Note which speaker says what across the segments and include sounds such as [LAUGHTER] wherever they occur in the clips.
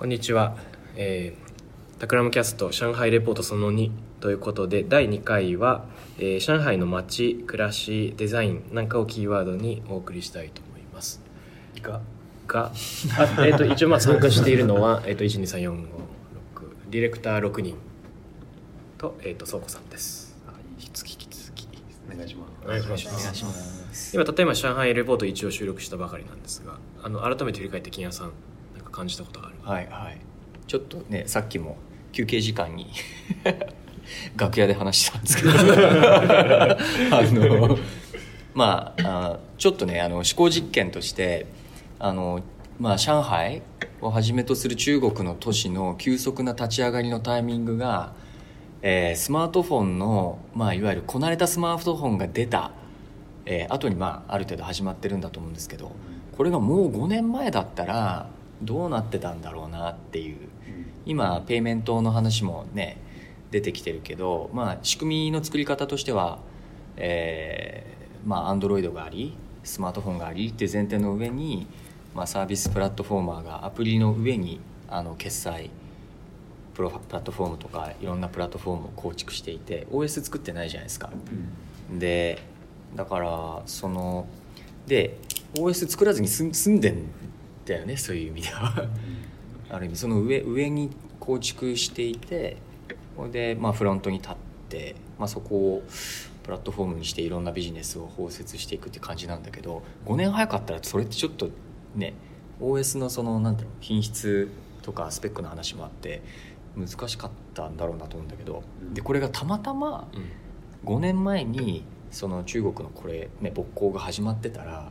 Speaker 1: こんにちは、えー、タクラムキャスト上海レポートその2ということで第2回は、えー、上海の街暮らしデザインなんかをキーワードにお送りしたいと思います。ががあ、えーと、一応まあ参加しているのは、[LAUGHS] えーと、12345ディレクター6人と,、えーと、倉庫さんです。
Speaker 2: 引き続き
Speaker 1: お願いします。お願いします。今たった今上海レポート一応収録したばかりなんですがあの改めて振り返って金谷さんか感じたことがある。
Speaker 2: はいはい。ちょっと。ねさっきも休憩時間に [LAUGHS] 楽屋で話したんですけど。[LAUGHS] あのまあちょっとねあの思考実験としてあの、まあ、上海をはじめとする中国の都市の急速な立ち上がりのタイミングが、えー、スマートフォンの、まあ、いわゆるこなれたスマートフォンが出た、えー、後に、まあ、ある程度始まってるんだと思うんですけどこれがもう5年前だったらどうなってたんだろうなっていう。今ペイメントの話もね出てきてるけど、まあ、仕組みの作り方としては、えー、まあアンドロイドがありスマートフォンがありっていう前提の上に、まあ、サービスプラットフォーマーがアプリの上にあの決済プロプラットフォームとかいろんなプラットフォームを構築していて OS 作ってないじゃないですか、うん、でだからそので OS 作らずに済んでんだよねそういう意味では。ある意味その上上に構築していてで、まあ、フロントに立って、まあ、そこをプラットフォームにしていろんなビジネスを包摂していくって感じなんだけど5年早かったらそれってちょっとね OS のそのなんていうの品質とかスペックの話もあって難しかったんだろうなと思うんだけど、でこれがたまたま5年前にその中国のこれ、ね、勃興が始まってたら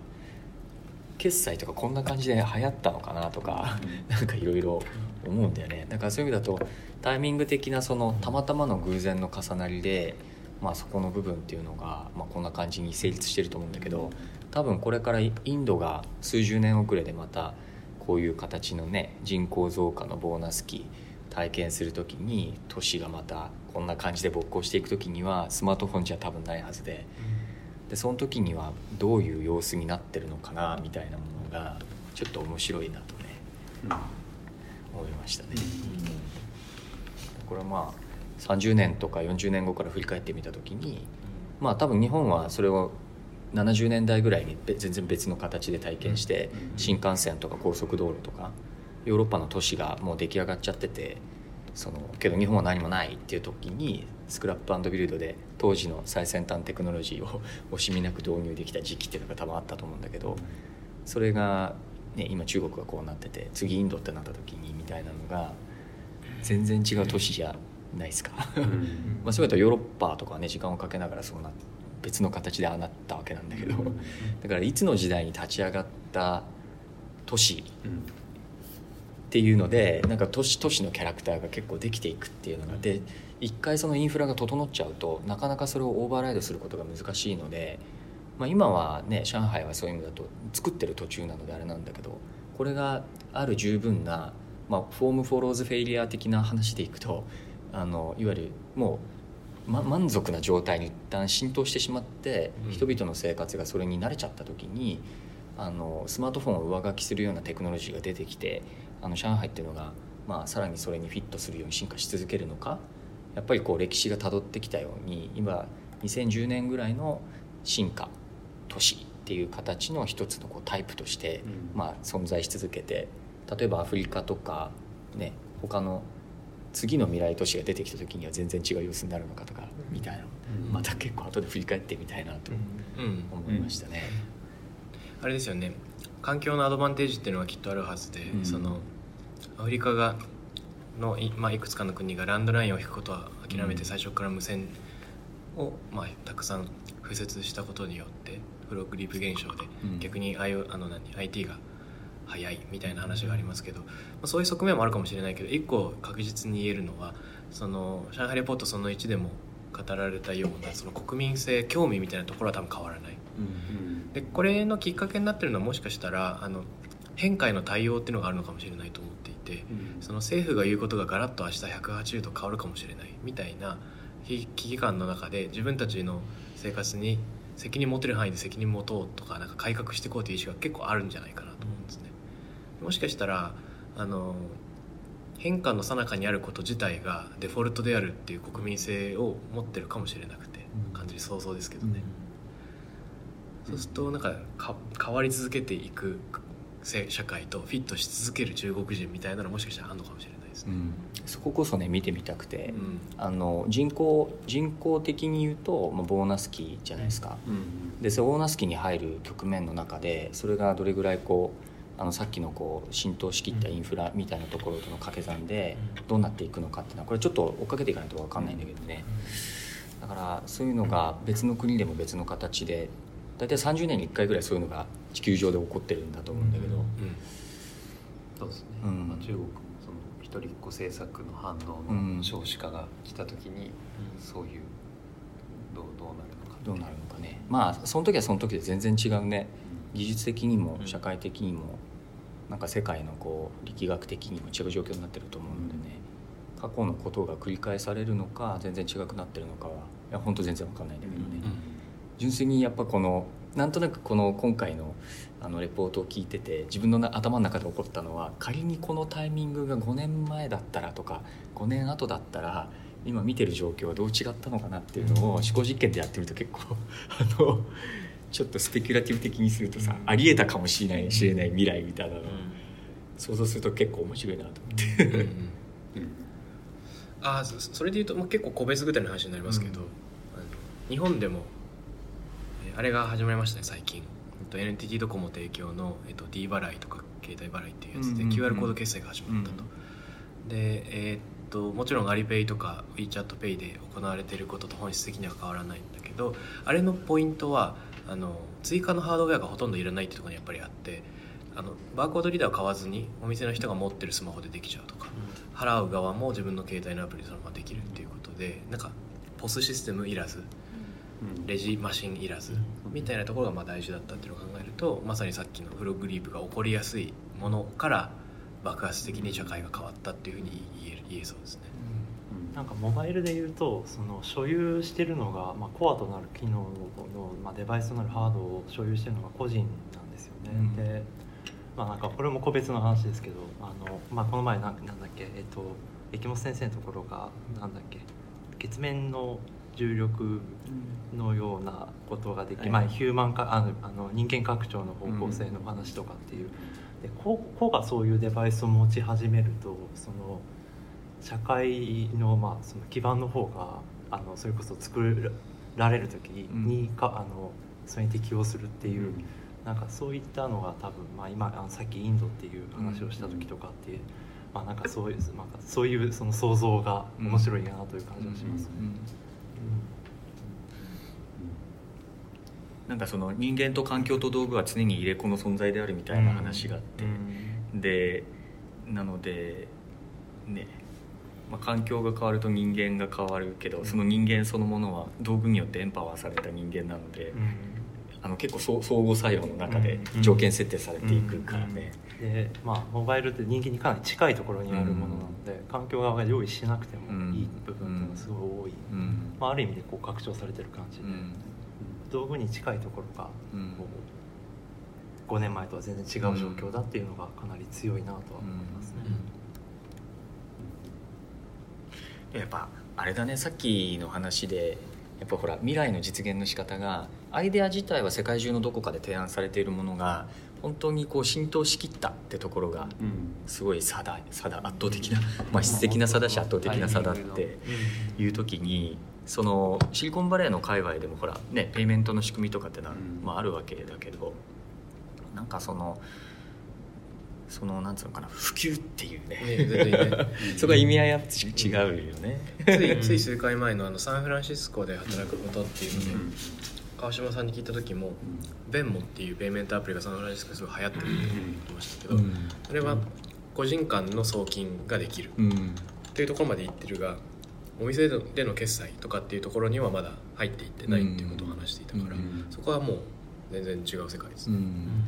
Speaker 2: 決済とかこんな感じで流行ったのかなとか、うん、なんかいろいろ思うんだよねだからそういう意味だとタイミング的なそのたまたまの偶然の重なりで、まあ、そこの部分っていうのが、まあ、こんな感じに成立してると思うんだけど多分これからインドが数十年遅れでまたこういう形のね人口増加のボーナス期体験する時に都市がまたこんな感じで勃興していく時にはスマートフォンじゃ多分ないはずで。うんでその時にはどういう様子になってるのかなみたいなものがちょっと面白いなとね、うん、思いましたね。うん、これはまあ30年とか40年後から振り返ってみた時にまあ多分日本はそれを70年代ぐらいに全然別の形で体験して新幹線とか高速道路とかヨーロッパの都市がもう出来上がっちゃっててそのけど日本は何もないっていう時にスクラップビルドで当時の最先端テクノロジーを惜しみなく導入できた時期っていうのが多分あったと思うんだけどそれが、ね、今中国がこうなってて次インドってなった時にみたいなのが全然違う都市じゃないですか。[LAUGHS] まあそういうとヨーロッパとかはね時間をかけながらそうな別の形でああなったわけなんだけどだからいつの時代に立ち上がった都市っていうのでなんか都市都市のキャラクターが結構できていくっていうのがで一回そのインフラが整っちゃうとなかなかそれをオーバーライドすることが難しいので、まあ、今はね上海はそういう意味だと作ってる途中なのであれなんだけどこれがある十分な、まあ、フォーム・フォローズ・フェイリア的な話でいくとあのいわゆるもう、ま、満足な状態に一旦浸透してしまって、人々の生活がそれに慣れちゃった時にあのスマートフォンを上書きするようなテクノロジーが出てきてあの上海っていうのが、まあ、さらにそれにフィットするように進化し続けるのかやっぱりこう歴史がたどってきたように今2010年ぐらいの進化都市っていう形の一つのこうタイプとして、まあ、存在し続けて例えばアフリカとかね他の次の未来都市が出てきた時には全然違う様子になるのかとかみたいな、うん、また結構後で振り返ってみたいなと。思いましたね。
Speaker 1: あれですよね。環境のアドバンテージっていうのはきっとあるはずで、うん、そのアフリカがのい,、まあ、いくつかの国がランドラインを引くことは諦めて最初から無線を、まあ、たくさん敷設したことによってフロークリープ現象で逆にああの何 IT が早いみたいな話がありますけど、まあ、そういう側面もあるかもしれないけど一個確実に言えるのはその上海レポートその1でも語られたようなその国民性興味みたいなところは多分変わらない。でこれのきっかけになってるのはもしかしたらあの変化への対応っていうのがあるのかもしれないと思って、うん、その政府が言うことがガラッと明日180度変わるかもしれない。みたいな危機感の中で自分たちの生活に責任持てる範囲で責任持とうとかなんか改革していこうという意思が結構あるんじゃないかなと思うんですね。もしかしたらあの変化の最中にあること自体がデフォルトであるっていう国民性を持ってるかもしれなくて、
Speaker 3: うん。
Speaker 1: 感じる想像ですけどね、そうするとなんかか変わり続けていくせ社会とフィットし続ける中国人みたいなのもしかしたらあるのかもしれないですね。
Speaker 2: うん。そここそね見てみたくて、
Speaker 1: うん。
Speaker 2: あの人口人口的に言うと、まあ、ボーナス期じゃないですか、
Speaker 3: うん。
Speaker 2: でそのボーナス期に入る局面の中でそれがどれぐらいこうあのさっきのこう浸透しきったインフラみたいなところとの掛け算でどうなっていくのかっていうのはこれちょっと追っかけていかないと分かんないんだけどね。だからそういうのが別の国でも別の形で大体30年に1回ぐらいそういうのが地球上で起こってるんだと思うんだけど、
Speaker 1: うん
Speaker 3: そうですね、
Speaker 2: うん。
Speaker 3: まあ、中国もその一人っ子政策の反動
Speaker 2: うん。
Speaker 3: の少子化が来た時に、そういうどうどうなるのか
Speaker 2: どうなるのかね。まあその時はその時で全然違うね。技術的にも
Speaker 1: うん。
Speaker 2: 社会的にもなんか世界のこう力学的にも違う状況になってると思うのでね。過去のことが繰り返されるのか全然違くなってるのかはいや本当全然わかんないんだけどね、純粋にやっぱこのなんとなくこの今回のあのレポートを聞いてて自分のな頭の中で起こったのは仮にこのタイミングが5年前だったらとか5年後だったら今見てる状況はどう違ったのかなっていうのを思考実験でやってみると結構 [LAUGHS] あのちょっとスペキュラティブ的にするとさありえたかもしれない知れない未来みたいなの。を想像すると結構面白いなと思って。
Speaker 1: あーそそれでいうと、まあ、結構個別具体の話になりますけど、日本でもえーあれが始まりましたね最近。えっと NTT ドコモ提供の、えっと、D 払いとか携帯払いっていうやつで、QR コード決済が始まったと、でえーっともちろんアリペイとか WeChatPay で行われていることと本質的には変わらないんだけどあれのポイントはあの追加のハードウェアがほとんどいらないってところにやっぱりあってあのバーコードリーダーを買わずにお店の人が持ってるスマホでできちゃうとか払う側も自分の携帯のアプリでそのままできるっていうことでなんかポスシステムいらず。
Speaker 3: うん
Speaker 1: レジマシンいらず。みたいなところがまあ大事だったっていうのを考えるとまさにさっきのフロッグリープが起こりやすいものから爆発的に社会が変わったっていうふうに言える言えそうですね。
Speaker 3: うん。
Speaker 4: なんかモバイルでいうとその所有してるのが、まあ、コアとなる機能の、まあ、デバイスとなるハードを所有してるのが個人なんですよね、
Speaker 2: うん。
Speaker 4: で、まあ、なんかこれも個別の話ですけどあの、まあ、この前なんなんだっけ、えっと、駅本先生のところがなんだっけ月面の重力のようなことができ、
Speaker 2: はい
Speaker 4: まあ、ヒューマンかあのあの人間拡張の方向性の話とかっていう、で個個がそういうデバイスを持ち始めるとその社会の,、まあその基盤の方があのそれこそ作られる時にか、あのそれに適応するっていう、なんかそういったのが多分、まあ、今あのさっきインドっていう話をした時とかって、まあ、なんかそういう、まあ、そういうその想像が面白いなという感じがしますね。
Speaker 2: うんなんかその人間と環境と道具は常に入れ子の存在であるみたいな話があって、でなのでね、まあ、環境が変わると人間が変わるけどその人間そのものは道具によってエンパワーされた人間なので、
Speaker 4: うん。
Speaker 2: あの結構相相互作用の中で
Speaker 4: うん。
Speaker 2: 条件設定されていくからね、
Speaker 4: でまあ、モバイルって人間にかなり近いところにあるものなので、環境側が用意しなくてもいい部分っていうのがすごい多い、
Speaker 2: うん。
Speaker 4: まあ、ある意味でこう拡張されてる感じで、
Speaker 2: うん
Speaker 4: 道具に近いところが
Speaker 2: うん。
Speaker 4: こう5年前とは全然違う状況だっていうのがかなり強いなとは思いますね。
Speaker 2: やっぱあれだねさっきの話でやっぱほら未来の実現の仕方がアイデア自体は世界中のどこかで提案されているものが本当にこう浸透しきったってところが
Speaker 3: うん。
Speaker 2: すごい差だ差だ圧倒的な、まあ、質的な差だし圧倒的な差だっていう時にそのシリコンバレーの界隈でもほらねペイメントの仕組みとかってのは、
Speaker 3: うん。
Speaker 2: まあ、あるわけだけどなんかそのそのなんつうのかな普及っていうね。そこは意味合いはち違うよね。[LAUGHS]
Speaker 1: ついつい数回前のあのサンフランシスコで働くことっていうので、
Speaker 3: うん。
Speaker 1: 川島さんに聞いた時もベンモっていうペイメントアプリがサンフランシスコですごい流行ってるって言ってましたけど、
Speaker 2: うん。
Speaker 1: それは個人間の送金ができる
Speaker 2: うん。
Speaker 1: っていうところまで行ってるがお店での決済とかっていうところにはまだ入っていってないっていうことを話していたから、
Speaker 2: うん
Speaker 1: そこはもう全然違う世界です、
Speaker 2: うん。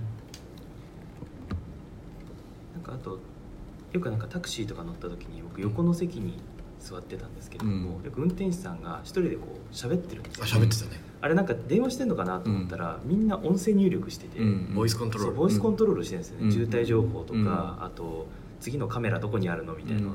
Speaker 5: なんかあとよくなんかタクシーとか乗った時に僕横の席に座ってたんですけれども、
Speaker 2: うん。
Speaker 5: よく運転手さんが一人でこう喋ってるんです
Speaker 1: あ
Speaker 5: よ
Speaker 1: 喋ってたね、
Speaker 5: あれなんか電話してんのかなと思ったら、みんな音声入力してて、
Speaker 2: うん。
Speaker 1: ボイスコントロール。
Speaker 5: ボイスコントロールしてるんですよね、
Speaker 2: うん。
Speaker 5: 渋滞情報とか、
Speaker 2: うん。
Speaker 5: あと次のカメラどこにあるのみたいな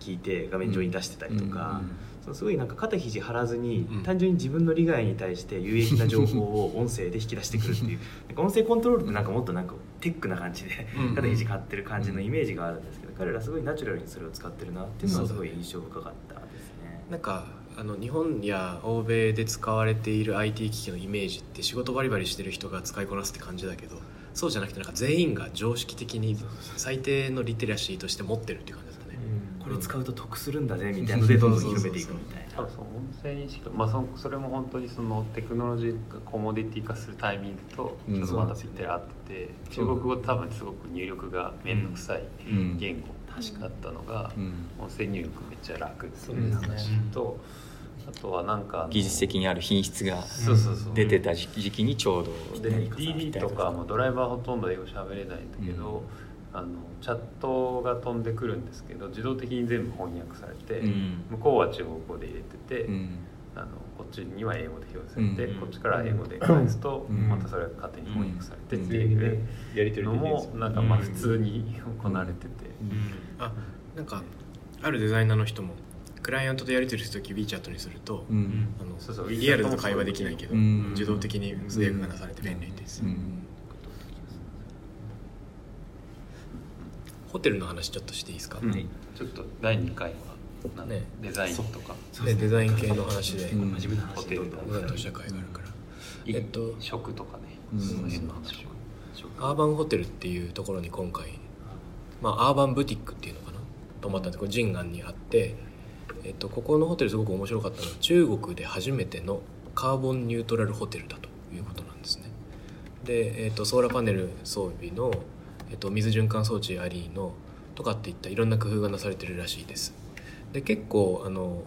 Speaker 5: 聞いて画面上に出してたりとか、そのすごいなんか肩肘張らずに、
Speaker 1: うん。
Speaker 5: 単純に自分の利害に対して有益な情報を音声で引き出してくるっていう。[LAUGHS] なんか音声コントロールってなんかもっとなんかテックな感じで
Speaker 1: うん
Speaker 5: 肩肘張ってる感じのイメージがあるんですけど彼らすごいナチュラルにそれを使ってるなっていうのはすごい印象深かったですね。
Speaker 1: なんかあの日本や欧米で使われている IT 機器のイメージって仕事バリバリしてる人が使いこなすって感じだけどそうじゃなくてなんか全員が常識的に最低のリテラシーとして持ってるっていう感じ
Speaker 5: れ使うと得するんだぜみたいなのでどんどん広めていくみたいな。
Speaker 3: 多分。その音声認識まあ、そそれも本当にそのテクノロジーがコモディティ化するタイミングと
Speaker 2: うん。
Speaker 3: ちょっとまだぴったり合ってて、中国語多分すごく入力が面倒くさい
Speaker 2: うん。
Speaker 3: 言語だったのが、
Speaker 2: うん。
Speaker 3: 音声入力めっちゃ楽って
Speaker 4: そう
Speaker 3: いう
Speaker 4: ですね。
Speaker 3: 話と、あとはなんか
Speaker 2: 技術的にある品質が出てた時時期にちょうど
Speaker 3: で DD とかもドライバーほとんど英語喋れないんだけど、あのチャットが飛んでくるんですけど自動的に全部翻訳されて、
Speaker 2: うん。
Speaker 3: 向こうは中国語で入れてて、
Speaker 2: うん。
Speaker 3: あのこっちには英語で表示されて、
Speaker 2: うん。
Speaker 3: こっちから英語で返すと、
Speaker 2: うん。
Speaker 3: またそれが勝手に翻訳されてっていう
Speaker 6: やり取り
Speaker 3: のもなんかまあ普通に行われてて、
Speaker 1: あなんかあるデザイナーの人もクライアントとやり取りするとき WeChat にすると、
Speaker 2: うん。
Speaker 1: あの
Speaker 3: そうそう
Speaker 1: リアルだと会話できないけど、
Speaker 2: うん。
Speaker 1: 自動的に通訳がなされて便利です、
Speaker 2: うん
Speaker 1: ホテルの話ちょっとしていいですか、
Speaker 3: うん。ちょっと第2回は
Speaker 1: ね。
Speaker 3: デザインとか、
Speaker 1: でデザイン系の話で、
Speaker 2: うん。
Speaker 5: 真面目な話
Speaker 3: ホテルと
Speaker 1: デザインとした会があるから、えっと
Speaker 3: 食とかね、
Speaker 2: うん。
Speaker 3: その辺の話を
Speaker 1: アーバンホテルっていうところに今回、まあ、アーバンブティックっていうのかな？泊まったん。でこれ神安にあって、えっと、ここのホテルすごく面白かったのは中国で初めてのカーボンニュートラルホテルだということなんですね。で、えっと、ソーラーパネル装備の、えっと、水循環装置ありのとかっていったいろんな工夫がなされてるらしいです。で結構あの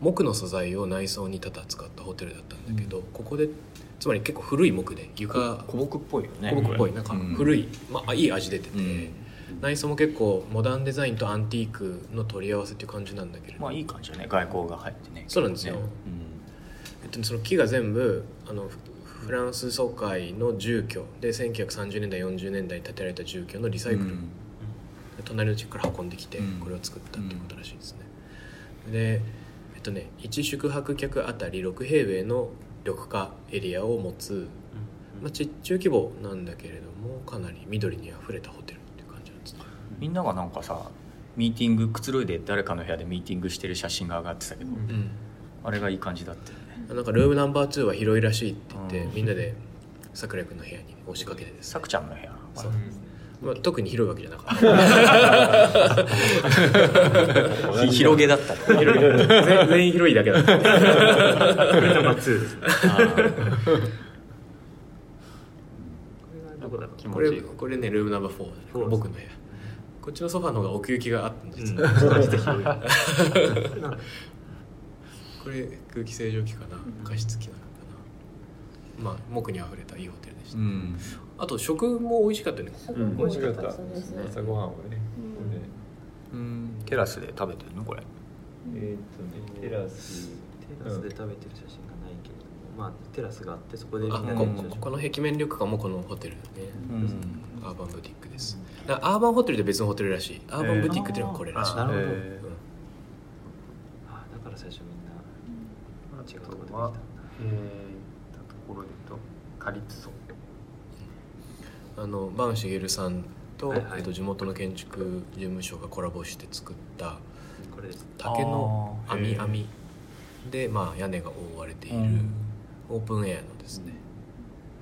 Speaker 1: 木の素材を内装に多々使ったホテルだったんだけど、ここでつまり結構古い木で床
Speaker 2: 古木っぽいよね。
Speaker 1: 古木っぽいなんか古い、まあ、いい味出てて、
Speaker 2: うん。
Speaker 1: 内装も結構モダンデザインとアンティークの取り合わせっていう感じなんだけれど、
Speaker 2: まあいい感じだね。外交が入ってね。
Speaker 1: そうなんですよ。
Speaker 2: ね。
Speaker 1: えっと、その木が全部あのフフランス疎開の住居。で1930年代40年代に建てられた住居のリサイクル、
Speaker 2: うん。
Speaker 1: 隣の地区から運んできて
Speaker 2: うん。
Speaker 1: これを作ったっていうことらしいですね、でえっとね1宿泊客あたり6平米の緑化エリアを持つ、まあ、ち中規模なんだけれどもかなり緑にあふれたホテルっていう感じなんですね。
Speaker 2: みんながなんかさミーティングくつろいで誰かの部屋でミーティングしてる写真が上がってたけど、
Speaker 1: うん。
Speaker 2: あれがいい感じだったよね
Speaker 1: なんかルームナンバー2は広いらしいって言って、
Speaker 2: うん。
Speaker 1: みんなで桜井君の部屋に押しかけてです、
Speaker 2: さくちゃんの部屋。
Speaker 1: そう。まあ、特に広いわけじゃなかった。[LAUGHS]
Speaker 2: ひ広げだった
Speaker 1: 全 [LAUGHS] 全員広いだけだった。
Speaker 5: ナンバー2ですねどこ
Speaker 1: れこれねルームナンバー4だね僕の部屋。こっちのソファーの方が奥行きがあったんです、[LAUGHS] これ空気清浄機かな加湿器なのかな。まあ木にあふれたいいホテルでした、
Speaker 2: うん。
Speaker 1: あと食も美味しかったよね。
Speaker 6: うん。美味しかった。
Speaker 7: ですね。
Speaker 6: 朝ごはんをね。
Speaker 2: うん。テラスで食べてるの？これ。
Speaker 6: えーっとねテラス
Speaker 5: テラスで食べてる写真がないけれども、まあテラスがあってそこでみん
Speaker 1: あ
Speaker 5: なで
Speaker 1: こ
Speaker 5: 写真
Speaker 1: この壁面緑化もこのホテルね、
Speaker 2: うん。
Speaker 1: アーバンブティックです。アーバンホテルで別のホテルらしい。アーバンブティックっていうのがこれらしい、
Speaker 5: あなるほど、
Speaker 2: へ
Speaker 5: あだから最初みんな
Speaker 3: あ
Speaker 5: 違うところででき
Speaker 3: とはえー、行ったところで言うとカリプソ
Speaker 1: あの坂茂さんと,、
Speaker 5: はいはい。
Speaker 1: えっと地元の建築事務所がコラボして作った
Speaker 5: これです。
Speaker 1: 竹の網網で、まあ、屋根が覆われている
Speaker 2: うん。
Speaker 1: オープンエアのですね、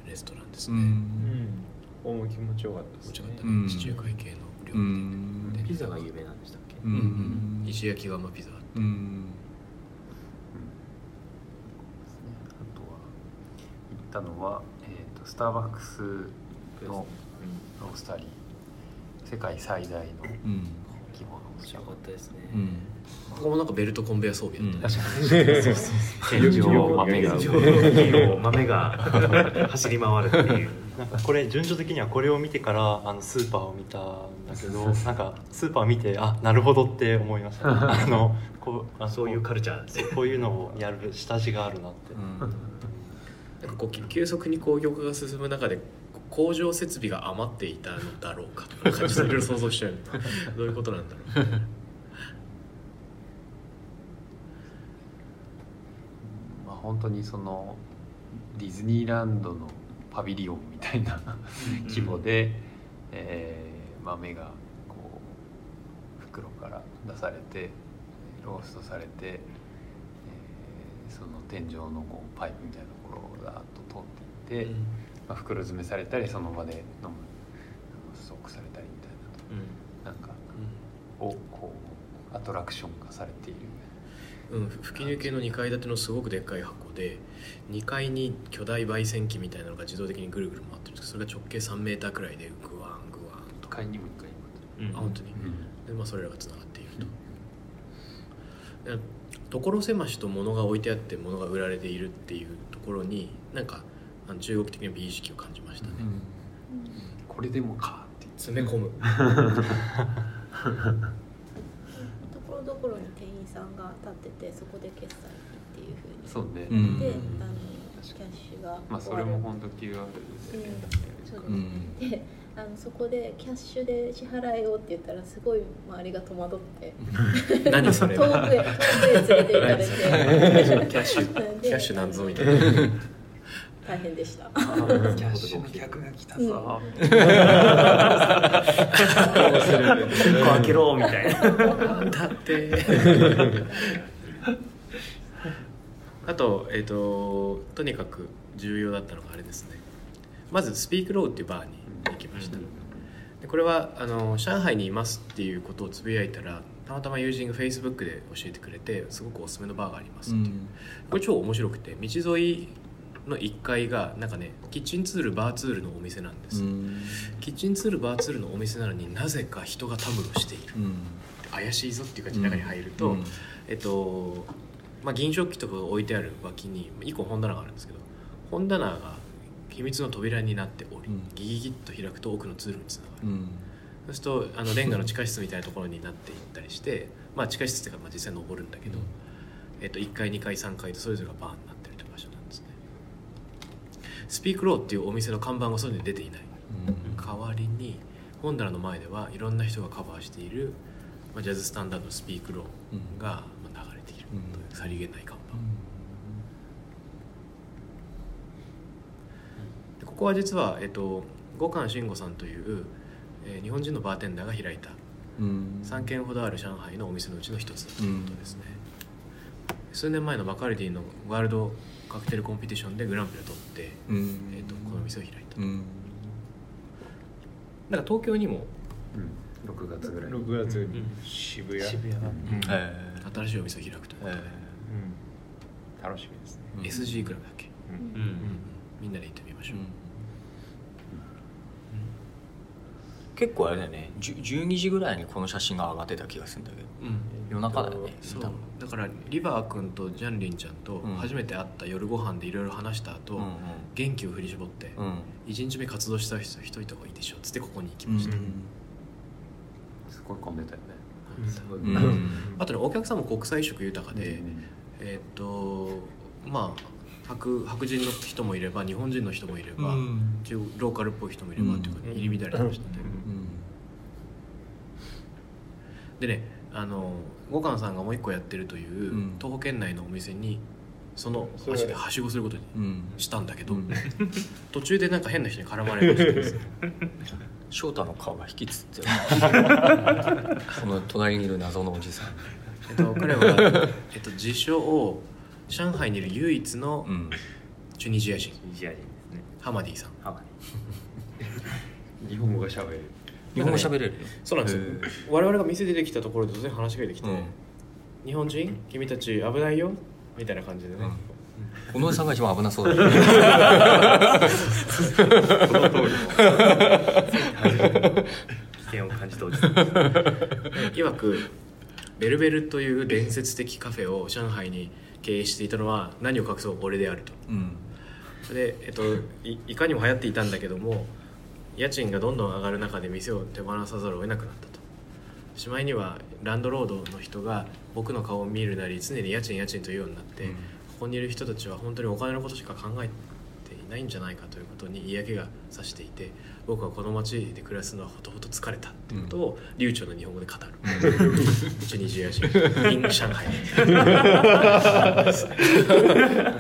Speaker 1: レストランです
Speaker 2: う
Speaker 1: ね、
Speaker 2: ん。
Speaker 6: ここも気持ちよかったですね。
Speaker 1: った。ね、
Speaker 2: うん。
Speaker 1: 地中海系の料
Speaker 2: う
Speaker 1: 理、
Speaker 2: ん。
Speaker 5: ピザが有名なんでしたっけ、
Speaker 2: うん。うん。
Speaker 1: 石焼き窯ピザ。
Speaker 2: うん
Speaker 3: あとは行ったのは、えー、とスターバックスのロースタリー。世界最大の
Speaker 2: うん。
Speaker 3: 規模の
Speaker 5: 面白かったですね、
Speaker 2: うん。
Speaker 1: ここもなんかベルトコンベヤ装備やったね、
Speaker 3: 天井を。豆が
Speaker 5: 天井を。豆が走り回るっていう。[LAUGHS]
Speaker 4: なんかこれ順序的にはこれを見てからあのスーパーを見たんだけどなんかスーパー見てあなるほどって思いました、あのこうあの
Speaker 5: そういうカルチャー。です
Speaker 4: こういうのをやる下地があるなって、
Speaker 1: なんかこう急速に工業化が進む中でこ工場設備が余っていたのだろうかとか感じでいろいろ想像しちゃうどういうことなんだろう。
Speaker 3: まあ本当にそのディズニーランドのパビリオンみたいな規模で、えー豆がこう袋から出されてローストされて、えーその天井のこうパイプみたいなところをザーッと通っていって、まあ、袋詰めされたりその場で飲むストックされたりみたいななんかをこうアトラクション化されている。
Speaker 1: うん、吹き抜けの2階建てのすごくでっかい箱で2階に巨大焙煎機みたいなのが自動的にぐるぐる回ってるんですけどそれが直径3メーターくらいでグワングワンと。
Speaker 3: 1階にも1階にも
Speaker 1: あ本当に。
Speaker 3: うん。
Speaker 1: で、まあ、それらがつながっていると。で所狭しと物が置いてあって物が売られているっていうところになんかあの中国的な美意識を感じましたね、
Speaker 3: これでもかって。言って
Speaker 1: 詰め込む。
Speaker 7: ところどころに店員さんが立っててそこで決済っていうふうに
Speaker 3: そうね、
Speaker 2: うん。
Speaker 7: であのキャッシュが
Speaker 3: まあそれも本当 QR で、ね。
Speaker 7: そうです
Speaker 2: うん
Speaker 7: であのそこでキャッシュで支払いをって言ったらすごい周りが戸惑って。
Speaker 1: 何それ
Speaker 7: 遠くへ遠くへ連れて行かれて。[LAUGHS]
Speaker 1: キャッシュ
Speaker 7: で
Speaker 1: キャッシュなんぞみたいな [LAUGHS]
Speaker 7: 大変でした。
Speaker 3: キャッシュの客が来たぞ、
Speaker 5: 開けろみたいな。
Speaker 1: だって。あとえっ、ととにかく重要だったのがあれですね。まずスピークローっていうバーに行きました、でこれはあの上海にいますっていうことをつぶやいたらたまたま友人が Facebook で教えてくれてすごくおすすめのバーがありますっていう、これ超面白くて道沿いの1階がなんかねキッチンツールバーツールのお店なんです、キッチンツールバーツールのお店なのになぜか人がたむろしている。怪しいぞっていう感じで中に入ると、えっとまあ、銀食器とかが置いてある脇に1個本棚があるんですけど本棚が秘密の扉になっており、
Speaker 2: うん。
Speaker 1: ギギギッと開くと奥の通路につながる、そうするとあのレンガの地下室みたいなところになっていったりして、まあ、地下室っていうかまあ実際登るんだけど、えっと、1階2階3階とそれぞれがバーになってるという場所なんですねスピークローっていうお店の看板が外に出ていない。代わりに本棚の前ではいろんな人がカバーしている、まあ、ジャズスタンダードのスピークローがまあ流れているというさりげない看板、でここは実は、えっと、五感慎吾さんという、えー日本人のバーテンダーが開いた3軒ほどある上海のお店のうちの一つだということですね、数年前のバカルディのワールドカクテルコンペティションでグランプリを取って、えっとこの店を開いた、なんか東京にも
Speaker 3: うん、6月ぐらい。
Speaker 6: 6月に。渋谷、
Speaker 5: 渋谷。
Speaker 1: 新しいお店を開くということで、
Speaker 6: うん。楽しみですね、
Speaker 1: SG クラブだっけ、
Speaker 6: うん。
Speaker 5: うん。
Speaker 1: みんなで行ってみましょう、
Speaker 2: 結構あれだよね。10 12時ぐらいにこの写真が上がってた気がするんだけど。
Speaker 1: うん
Speaker 2: 夜中だよね
Speaker 1: そう。だからリバー君とジャンリンちゃんと
Speaker 2: うん。
Speaker 1: 初めて会った夜ご飯でいろいろ話した後、
Speaker 2: うんうん。
Speaker 1: 元気を振り絞って、
Speaker 2: うん。
Speaker 1: 一日目活動した人人いた方がいいでしょっつってここに行きました、
Speaker 3: すごい混んでたよね、
Speaker 6: すごい
Speaker 2: うん。
Speaker 1: あとねお客さんも国際色豊かで、
Speaker 3: うん
Speaker 1: えーっとまあ白白人の人もいれば日本人の人もいれば、
Speaker 2: うん。
Speaker 1: ローカルっぽい人もいれば、
Speaker 2: うん
Speaker 1: っていうか、入り乱れてましたね、でねあの五感さんがもう一個やってるという、
Speaker 2: うん。
Speaker 1: 徒歩圏内のお店にその
Speaker 6: それ
Speaker 1: 足ではしごすることに
Speaker 2: うん。
Speaker 1: したんだけど、
Speaker 2: うん。
Speaker 1: 途中でなんか変な人に絡まれましてですね [LAUGHS]
Speaker 2: 翔太の顔が引きつってる。[LAUGHS] その隣にいる謎のおじさん。
Speaker 1: えっと彼は、えっと、自称上海にいる唯一の
Speaker 2: うん。
Speaker 1: チュニジア人、
Speaker 5: ジア人ですね。
Speaker 1: ハマディさん。
Speaker 5: ハワイ [LAUGHS]
Speaker 6: 日本語が喋れる
Speaker 2: 日本語喋れるよ。
Speaker 1: そうなんです我々が店出てきたところで突然話しかけてきて、
Speaker 2: うん。
Speaker 1: 日本人？君たち危ないよ？みたいな感じでね、
Speaker 2: うん。このおじさんが一番危なそうだね。[LAUGHS]
Speaker 5: 危険を感じたおじさん
Speaker 1: いわくベルベルという伝説的カフェを上海に経営していたのは何を隠そう俺であると。
Speaker 2: うん。
Speaker 1: で、えっと、い [LAUGHS] いかにも流行っていたんだけども家賃がどんどん上がる中で店を手放さざるを得なくなったと。しまいにはランドロードの人が僕の顔を見るなり常に家賃家賃というようになって、ここにいる人たちは本当にお金のことしか考えていないんじゃないかということに嫌気がさしていて僕はこの町で暮らすのはほとほと疲れたっていうことを流暢な日本語で語る、チュニジア人 in 上海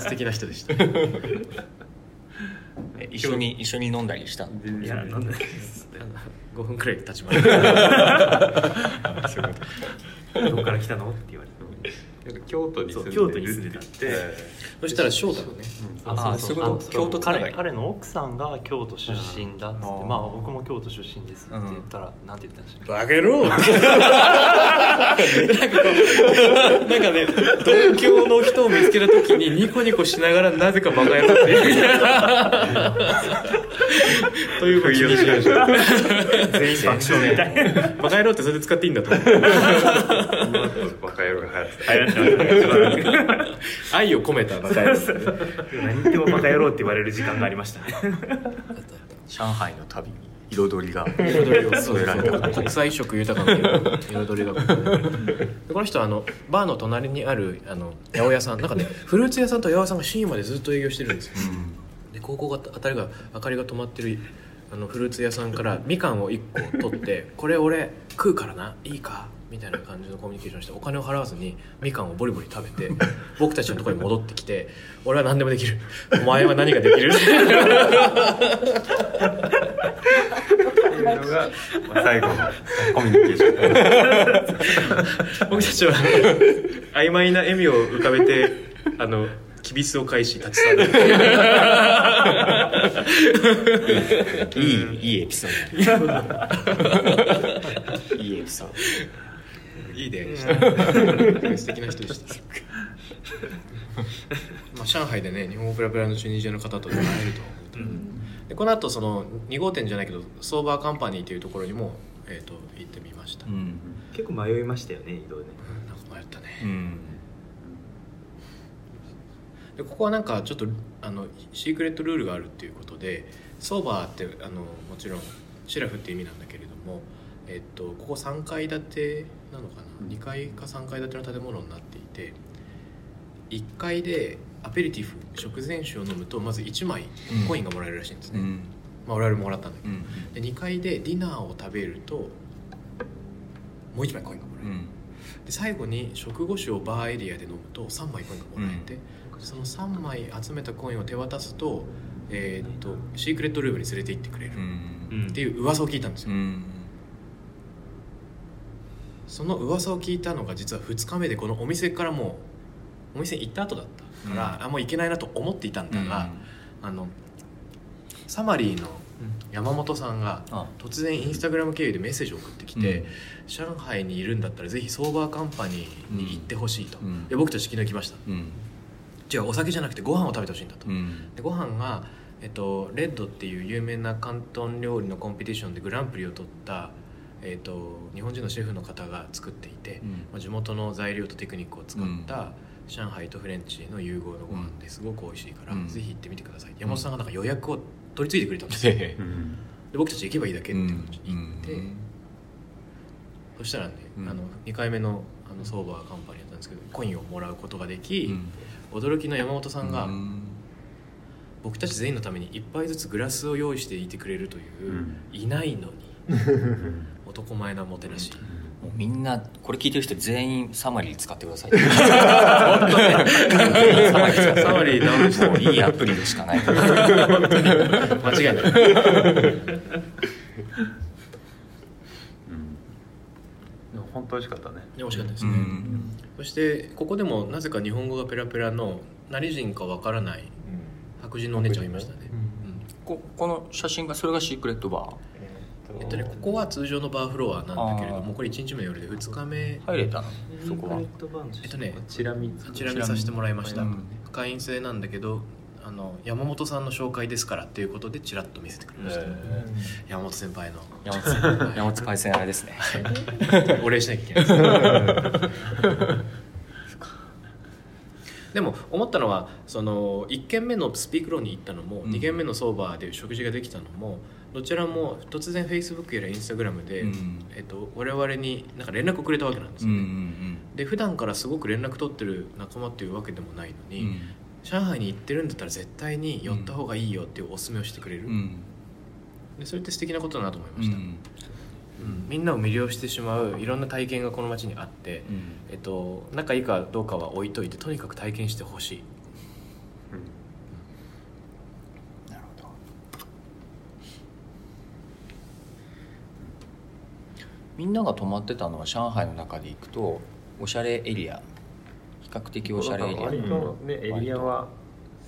Speaker 1: 素敵な人でした
Speaker 2: え一緒に一緒に飲んだりした。
Speaker 5: いやなん。だです。[LAUGHS]
Speaker 1: 5分くらい経ちました。[LAUGHS] [LAUGHS]
Speaker 5: どこから来たの？って言われて
Speaker 6: 京都に住んで
Speaker 5: 京都に住んでた
Speaker 6: って。言って
Speaker 1: そしたら翔太がね。
Speaker 2: あそういうこと。京都
Speaker 4: 彼彼の奥さんが京都出身だっつって。
Speaker 2: あー
Speaker 4: まあ僕も京都出身ですって言ったら、なんて言ったんでしたっけ？
Speaker 1: バカ野郎。[LAUGHS] なんかこうなんかね同郷の人を見つけた時にニコニコしながらなぜかバカ野郎って言う。[LAUGHS] ということにしました [LAUGHS]
Speaker 5: 全員爆笑みたい。な
Speaker 1: バカ野郎ってそれで使っていいんだと思う。
Speaker 6: バカ野郎が流行ってた
Speaker 1: 愛を込めたバカ野郎
Speaker 5: 何言ってもバカ野郎って言われる時間がありましたね。
Speaker 2: 上海の旅に彩りが。
Speaker 1: 彩りを
Speaker 2: 添えられた
Speaker 1: 国際色豊かな彩りが。でこの人はあのバーの隣にあるあの八百屋さん。なんかねフルーツ屋さんと八百屋さんが深夜までずっと営業してるんですよ。で高校があたりが明かりが止まってるあのフルーツ屋さんからみかんを1個取って「これ俺食うからな。いいか?」みたいな感じのコミュニケーションしてお金を払わずにみかんをボリボリ食べて [LAUGHS] 僕たちのところに戻ってきて「俺は何でもできる。お前は何ができる?」
Speaker 6: っていうのが、まあ、最後のコミュニケーション。
Speaker 1: 僕たちは曖昧な笑みを浮かべてあのきびすを返し立ち去る。
Speaker 2: いいいいエピソード。[LAUGHS] いいエピソード
Speaker 1: いい出会いでした素敵な人でした。まあ上海でね日本語ペラペラのチュニジアの方と会えると思って。るでこの後その2号店じゃないけどソーバーカンパニーというところにも、えー、と行ってみました、
Speaker 2: うん。
Speaker 5: 結構迷いましたよね移動で
Speaker 1: なんか迷ったね、
Speaker 2: うん。
Speaker 1: でここはなんかちょっとあのシークレットルールがあるっていうことでソーバーってあのもちろんシラフっていう意味なんだけれども、えっと、ここ3階建てなのかな？2階か3階建ての建物になっていて1階でアペリティフ食前酒を飲むとまず1枚コインがもらえるらしいんですね、
Speaker 2: うん。
Speaker 1: まあ、我々ももらったんだけど、
Speaker 2: うん
Speaker 1: で2階でディナーを食べるともう1枚コインがもらえる、
Speaker 2: うん。
Speaker 1: で最後に食後酒をバーエリアで飲むと3枚コインがもらえて、その3枚集めたコインを手渡すと,、えーっとシークレットルームに連れて行ってくれる
Speaker 2: うん。
Speaker 1: っていう噂を聞いたんですよ、
Speaker 2: うん
Speaker 1: その噂を聞いたのが実は2日目でこのお店からもうお店に行った後だったから、あもう行けないなと思っていたんだが、あのサマリーの山本さんが
Speaker 2: あ。
Speaker 1: 突然インスタグラム経由でメッセージを送ってきて、
Speaker 2: うん
Speaker 1: 上海にいるんだったらぜひソーバーカンパニーに行ってほしいと、
Speaker 2: うん。
Speaker 1: で僕たち昨日行きました。
Speaker 2: うん。
Speaker 1: 違うお酒じゃなくてご飯を食べてほしいんだと、
Speaker 2: うん。
Speaker 1: でご飯が、えっと、レッドっていう有名な広東料理のコンペティションでグランプリを取った、えっと、日本人のシェフの方が作っていて、
Speaker 2: うん。
Speaker 1: まあ、地元の材料とテクニックを使った、上海とフレンチの融合のご飯ですごく美味しいから、
Speaker 2: うん。
Speaker 1: ぜひ行ってみてください。山本さんがなんか予約を取り継いでくれたんですよ。で
Speaker 2: へ
Speaker 1: 僕たち行けばいいだけって
Speaker 2: うん
Speaker 1: 行って、そしたらね、
Speaker 2: うん。
Speaker 1: あの2回目のあのソーバーカンパニーだったんですけどコインをもらうことができ、
Speaker 2: うん。
Speaker 1: 驚きの山本さんが、
Speaker 2: うん。
Speaker 1: 僕たち全員のために1杯ずつグラスを用意していてくれるという、いないのに [LAUGHS] 男前なもてなし、
Speaker 2: もうみんなこれ聞いてる人全員サマリー使ってください。[LAUGHS] 本当ねサマリー使って
Speaker 1: サマリーダウンして
Speaker 2: もういいアプリでしかない。
Speaker 1: 間違いない。
Speaker 3: でも本当美味しかったね。
Speaker 1: 美味しかったですね、
Speaker 2: うん
Speaker 1: そしてここでもなぜか日本語がペラペラの何人かわからない白人のお姉ちゃんがいましたね、うん。
Speaker 2: ここの写真がそれがシークレットバー？
Speaker 1: えっとね、ここは通常のバーフロアなんだけれどもこれ1日目の夜で2日目。
Speaker 2: 入れたの？そこは。
Speaker 1: えっとね
Speaker 3: チラ見
Speaker 1: こちら見させてもらいました、
Speaker 2: うん。
Speaker 1: 会員制なんだけどあの山本さんの紹介ですからっていうことでちらっと見せてくれました、山本先輩の。[LAUGHS]
Speaker 2: 山本パイセンあれですね。
Speaker 1: お礼しなきゃいけない。でも思ったのはその1軒目のスピークローに行ったのも、
Speaker 2: うん。
Speaker 1: 2軒目のソーバーで食事ができたのもどちらも突然 Facebook やら Instagram で、
Speaker 2: うん。
Speaker 1: えっと、我々になんか連絡をくれたわけなんです
Speaker 2: うんう
Speaker 1: よね、
Speaker 2: ん。
Speaker 1: で普段からすごく連絡取ってる仲間っていうわけでもないのに、上海に行ってるんだったら絶対に寄った方がいいよっていうおすすめをしてくれる、
Speaker 2: うん。
Speaker 1: でそれって素敵なことだなと思いました、
Speaker 2: うん。
Speaker 1: うん。みんなを魅了してしまういろんな体験がこの街にあって、
Speaker 2: うん。
Speaker 1: えっと、仲いいかどうかは置いといてとにかく体験してほしい
Speaker 2: なるほどみんなが泊まってたのは上海の中で行くとおしゃれエリア。比較的おしゃれエリア。
Speaker 3: 割とねエリアは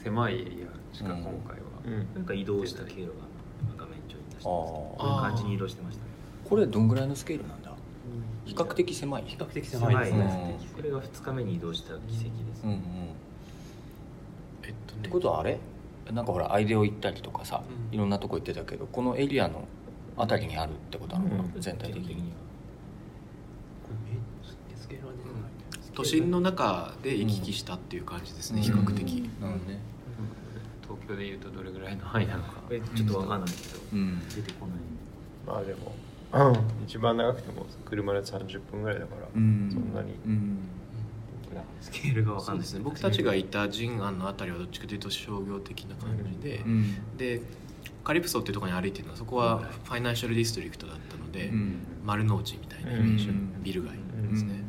Speaker 3: 狭いエリアしか
Speaker 2: うん。
Speaker 3: 今回は、
Speaker 5: なん。か移動した経路が画面上に出してます
Speaker 2: あー。
Speaker 5: こういう感じに移動してましたね。
Speaker 2: これどんぐらいのスケールなんだ？比較的狭い。
Speaker 5: 比較的狭いですね。
Speaker 2: うん。
Speaker 5: これが2日目に移動した奇跡です、
Speaker 2: うんうん
Speaker 1: えっとね。
Speaker 2: ってことはあれ？なんかほらアイデオ行ったりとかさ、
Speaker 1: うん。
Speaker 2: いろんなとこ行ってたけどこのエリアのあたりにあるってことなのかな、
Speaker 3: うん。
Speaker 2: 全体的に。
Speaker 5: は
Speaker 1: 都心の中で行き来したっていう感じですね、比較的、
Speaker 2: なるほどね。
Speaker 3: 東京でいうとどれぐらいの範囲なのか。
Speaker 5: ちょっとわかんないけど、
Speaker 2: うん。
Speaker 5: 出てこない。
Speaker 6: まあでも一番長くても車で30分ぐらいだから、
Speaker 2: うん。
Speaker 6: そんなに
Speaker 2: うん。
Speaker 5: スケールがわかんない。
Speaker 1: そうですね。僕たちがいたジンアンのあたりはどっちかというと商業的な感じで、
Speaker 2: うん。
Speaker 1: でカリプソっていうところに歩いてるのはそこはファイナンシャルディストリクトだったので、
Speaker 2: うん。
Speaker 1: 丸の内みたいなイメージの
Speaker 2: うん
Speaker 1: ビル街ですね、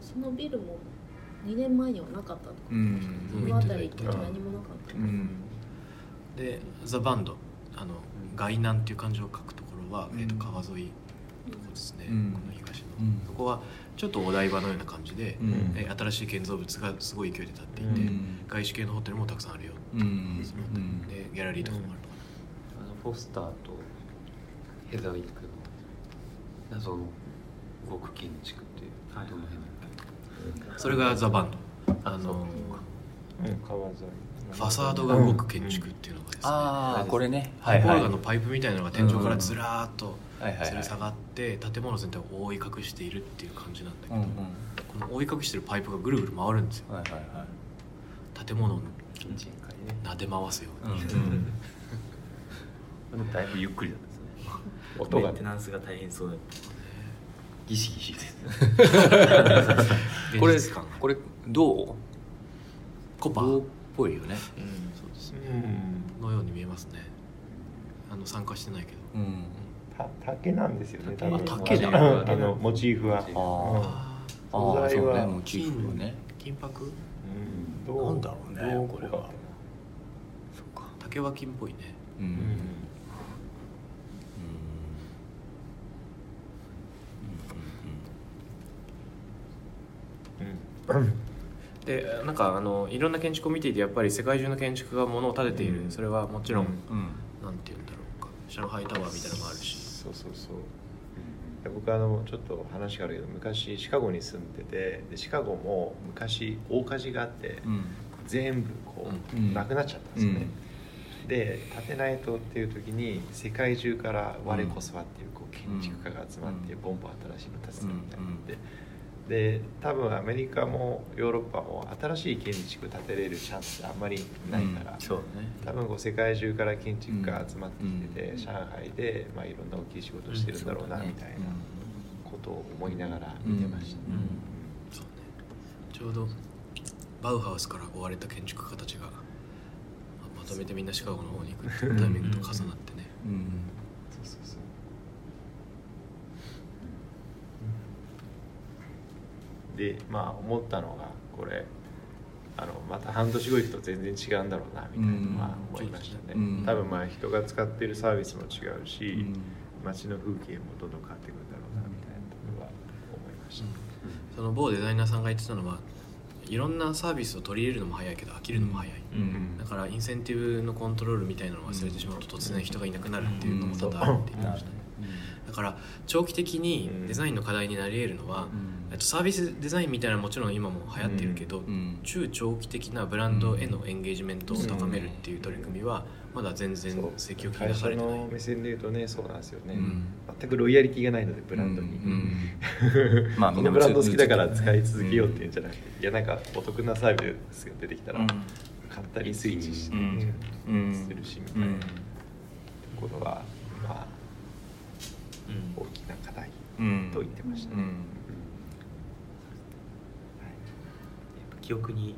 Speaker 7: そのビルも2年前にはなかったとか、
Speaker 2: うん。
Speaker 7: その辺りって何もなかった、
Speaker 2: うん。
Speaker 1: でザ・バンドあの外南っていう漢字を書くところは、
Speaker 2: うん。
Speaker 1: えー、と川沿いのとこですね、
Speaker 2: うん。
Speaker 1: この東の、
Speaker 2: うん。
Speaker 1: そこはちょっとお台場のような感じで、
Speaker 2: うん。
Speaker 1: えー新しい建造物がすごい勢いで建っていて、
Speaker 2: うん。
Speaker 1: 外資系のホテルもたくさんあるよ、
Speaker 2: うん。
Speaker 1: でギャラリーとかもあるのか
Speaker 3: あのフォスターとヘザウィックの謎の極建築っていう、
Speaker 5: はい
Speaker 3: どの辺
Speaker 1: な、それがザ・バンド。あの
Speaker 6: うん川沿い
Speaker 1: ファサードが動く建築っていうのがですね、
Speaker 2: ああこれね。
Speaker 1: ハイボールガンのパイプみたいなのが天井からずらーっと
Speaker 2: はいはいはい。
Speaker 1: 吊り下がって建物全体を覆い隠しているっていう感じなんだけど、
Speaker 2: うんうん。
Speaker 1: この覆い隠してるパイプがぐるぐる回るんですよ。
Speaker 2: はいはいはい。
Speaker 1: 建物を
Speaker 3: キッチン階ね。
Speaker 1: 撫で回すように、
Speaker 2: うん
Speaker 3: だいぶゆっくりなんですね。
Speaker 6: 音が
Speaker 5: メンテナンスが大変そうだ
Speaker 3: ギシギシです
Speaker 2: これこれどう？
Speaker 1: コパ
Speaker 2: 銅っぽいよね。
Speaker 1: うんそうですね。
Speaker 6: うん。
Speaker 1: のように見えますね。あの参加してないけど。
Speaker 2: うん。
Speaker 6: た竹なんですよね。
Speaker 1: 竹。ね。
Speaker 6: うんあのモチーフは。
Speaker 2: あ
Speaker 1: あ
Speaker 6: 素材は。
Speaker 2: ねモチーフはね。
Speaker 1: 金箔？
Speaker 6: うん。どう？
Speaker 2: なんだろうね
Speaker 6: どう
Speaker 2: これは。
Speaker 1: そっか。竹は金っぽいね。
Speaker 2: うんうん
Speaker 6: うん [LAUGHS]
Speaker 1: でなんかあのいろんな建築を見ていてやっぱり世界中の建築がものを建てている、
Speaker 6: うん。
Speaker 1: それはもちろん、
Speaker 2: うん。
Speaker 1: なんて言うんだろうか。上海タワーみたいなのもあるし。
Speaker 6: そうそうそう。で僕あのちょっと話があるけど昔シカゴに住んでてでシカゴも昔大火事があって
Speaker 2: うん。
Speaker 6: 全部こう、
Speaker 2: うん。
Speaker 6: なくなっちゃったんですよね、で建てないとっていう時に世界中から我こそはっていうこう建築家が集まって
Speaker 2: うん。
Speaker 6: ボンボン新しいの建てたみたいになって、で多分アメリカもヨーロッパも新しい建築建てれるチャンスあんまりないから、
Speaker 2: そうね。
Speaker 6: 多分こう世界中から建築家が集まってきてて、
Speaker 2: うん。
Speaker 6: 上海で、まあ、いろんな大きい仕事をしてるんだろうな、
Speaker 2: うん
Speaker 6: みたいなことを思いながら見てました、
Speaker 2: うん。うん。
Speaker 1: そうね。ちょうどバウハウスから追われた建築家たちがままとめてみんなシカゴの方に行くっていうタイミングと重なってね。
Speaker 2: うん
Speaker 6: そうそうそうでまあ思ったのがこれあのまた半年後行くと全然違うんだろうなみたいなのは思いましたね、
Speaker 2: うん。
Speaker 6: 多分まあ人が使っているサービスも違うし、
Speaker 2: うん。
Speaker 6: 街の風景もどんどん変わってくるんだろうなみたいなところは思いました、
Speaker 1: その某デザイナーさんが言ってたのはいろんなサービスを取り入れるのも早いけど飽きるのも早い、
Speaker 2: うん。
Speaker 1: だからインセンティブのコントロールみたいなのを忘れてしまうと突然人がいなくなるっていうのも多々あるって言ってましたね。だから長期的にデザインの課題になり得るのは、えっとサービスデザインみたいなもちろん今も流行ってるけど、
Speaker 2: うん。
Speaker 1: 中長期的なブランドへのエンゲージメントを高めるっていう取り組みはまだ全然積極的に
Speaker 6: 会社
Speaker 1: 出されてない。
Speaker 6: の目線で言うとねそうなんですよね、
Speaker 2: うん。
Speaker 6: 全くロイヤリティがないのでブランドに、
Speaker 2: うん。[LAUGHS] まあ
Speaker 6: このブランド好きだから使い続けようっていうんじゃなくて、いやなんかお得なサービスが出てきたら、
Speaker 2: うん。
Speaker 6: 簡単にスイッチして、
Speaker 2: うん。うん。
Speaker 6: するしみたいなところは、まあ大きな課題
Speaker 2: うん。
Speaker 6: と言ってましたね、
Speaker 2: うん
Speaker 5: 記憶に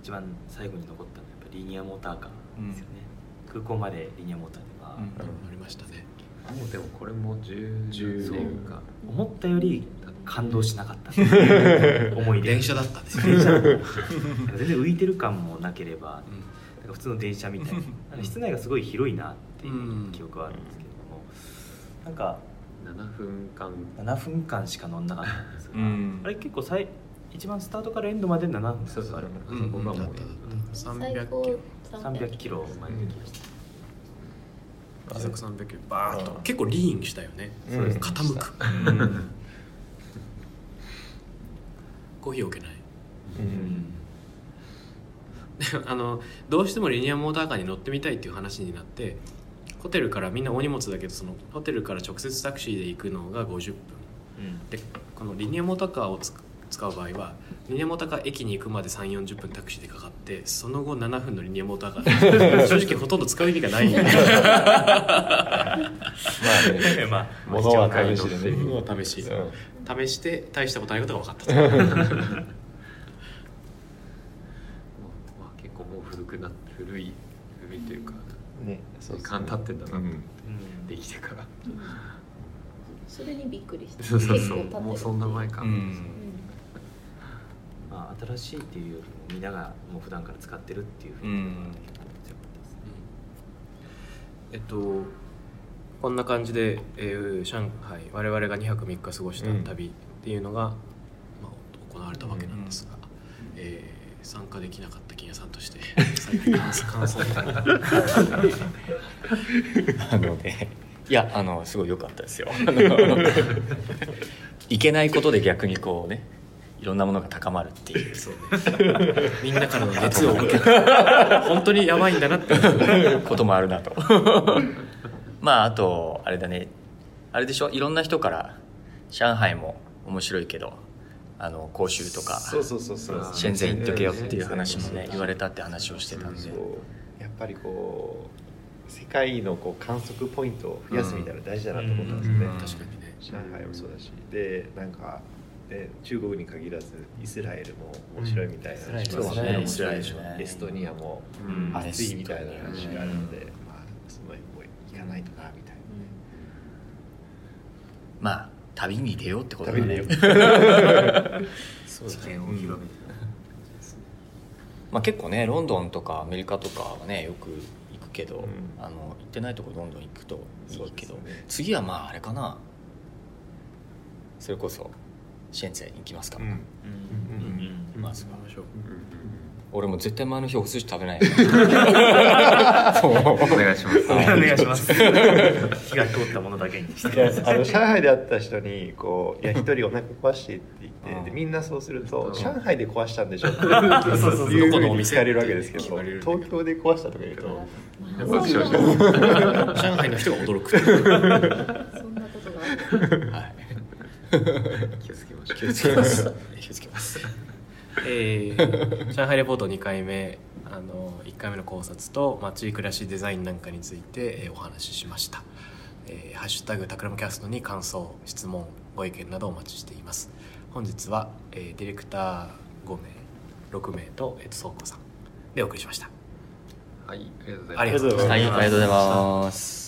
Speaker 5: 一番最後に残ったのはやっぱリニアモーターカーですよね、空港までリニアモーターでは、
Speaker 2: うん。
Speaker 1: ありましたね。
Speaker 3: もうでもこれも10
Speaker 6: 10
Speaker 3: 年か。
Speaker 5: 思ったより感動しなかった。思い出。
Speaker 1: 電車だったんですよ
Speaker 5: 電車。[LAUGHS] 全然浮いてる感もなければ
Speaker 1: う
Speaker 5: なんか普通の電車みたいな。室内がすごい広いなっていう記憶はあるんですけども、なんか
Speaker 3: 7分間。
Speaker 5: 7分間しか乗んなかったんですが、
Speaker 2: うん。
Speaker 5: あれ結構さい一番スタートからエンドまで7分
Speaker 3: そうそう
Speaker 5: ある
Speaker 3: あ
Speaker 1: んうん
Speaker 3: 僕はもう
Speaker 1: だっただった。
Speaker 7: 最
Speaker 1: 300
Speaker 7: 高
Speaker 1: キロ
Speaker 5: 300キロまで行きました、
Speaker 1: 時速300キロバー。ッと結構リーンしたよね。
Speaker 6: そうですね。
Speaker 1: 傾く
Speaker 2: うん。
Speaker 1: コーヒー置けない。
Speaker 6: うん。
Speaker 1: あのどうしてもリニアモーターカーに乗ってみたいっていう話になってホテルからみんな大荷物だけどそのホテルから直接タクシーで行くのが50分。でこのリニアモーターカーをつ使う場合はリニアモーターカー駅に行くまで3 4 0分タクシーでかかってその後7分のリニアモーターカ。ー [LAUGHS] で正直ほとんど使う意味がない。
Speaker 2: まあね。
Speaker 5: まあ
Speaker 6: 物は試しでね
Speaker 1: 試し。
Speaker 6: うん。
Speaker 1: 試して大したことないことが分かった。と
Speaker 3: まあ、結構もう古くなって古い古いというか
Speaker 6: ね
Speaker 3: 時間経ってんだな、
Speaker 6: うん。
Speaker 3: できてから。
Speaker 7: それにびっくりした
Speaker 3: そうそう
Speaker 7: 結構経ってる。
Speaker 3: そうもうそんな前か、
Speaker 2: うん
Speaker 5: まあ、新しいっていうよりもみんながもう普段から使ってるっていうふうに
Speaker 2: うん。
Speaker 1: えっとこんな感じで、えー上海我々が2泊3日過ごした旅っていうのが、まあ、行われたわけなんですが、えー参加できなかった金谷さんとして [LAUGHS] 最近感想を。[LAUGHS]
Speaker 2: あのねいやあのすごい良かったですよ。[LAUGHS] いけないことで逆にこうねいろんなものが高まるっていう。
Speaker 1: そうね。[LAUGHS] みんなからの熱を受けて。[LAUGHS] 本当にやばいんだなって。
Speaker 2: こともあるなと。[LAUGHS] まああとあれだね。あれでしょ？いろんな人から上海も面白いけどあの広州とか
Speaker 6: そうそうそうそう。
Speaker 2: 深セン行っとけよっていう話もね言われたって話をしてたんで。
Speaker 6: やっぱりこう世界のこう観測ポイントを増やすみたいなの大事だなと思ったんですよね、
Speaker 2: うん。
Speaker 1: 確かにね。
Speaker 6: 上海もそうだし。でなんか、ね、中国に限らずイスラエルも面白いみたいな話
Speaker 5: うん。
Speaker 6: もあるし
Speaker 2: そうね。
Speaker 5: イ
Speaker 2: イスラエルね。
Speaker 6: エストニアも
Speaker 1: うん。
Speaker 6: 暑いみたいな話があるので、まあ、その辺も行かないとなみたいな。
Speaker 2: まあ旅に出ようってことだね。
Speaker 6: 出よ
Speaker 5: 知見を広めて、
Speaker 2: まあ結構ねロンドンとかアメリカとかはねよく行くけど、
Speaker 6: うん。
Speaker 2: あの行ってないとこどんどん行くといいけど、
Speaker 6: ね。
Speaker 2: 次はまああれかな。それこそシェンツェに行きますか、
Speaker 6: うん。
Speaker 5: うん。
Speaker 1: うん。まあそうしょう
Speaker 2: 俺も絶対前の日お寿司食べない
Speaker 3: お願いします
Speaker 5: お願いします火が通ったものだけにして
Speaker 6: あの上海で会った人にこう「いや一人お腹壊して」って言ってでみん。なそうすると「上海で壊したん。でしょ」っていうふうに聞かれるわけですけど東京で壊したとか言うと
Speaker 1: 上海の人が驚く
Speaker 7: そん。なことがある
Speaker 2: はい
Speaker 3: 気をつ
Speaker 2: 気をつけます。気をつけます。
Speaker 1: えー上海レポート2回目あの1回目の考察と街暮らしデザインなんかについて、えーお話ししました、えーハッシュタグタクラムキャストに感想質問ご意見などお待ちしています。本日は、えーディレクター5名6名と、えー、と倉庫さんでお送りしました。
Speaker 3: はいありがとうございます。
Speaker 1: ありがとうございます
Speaker 2: はいありがとうございます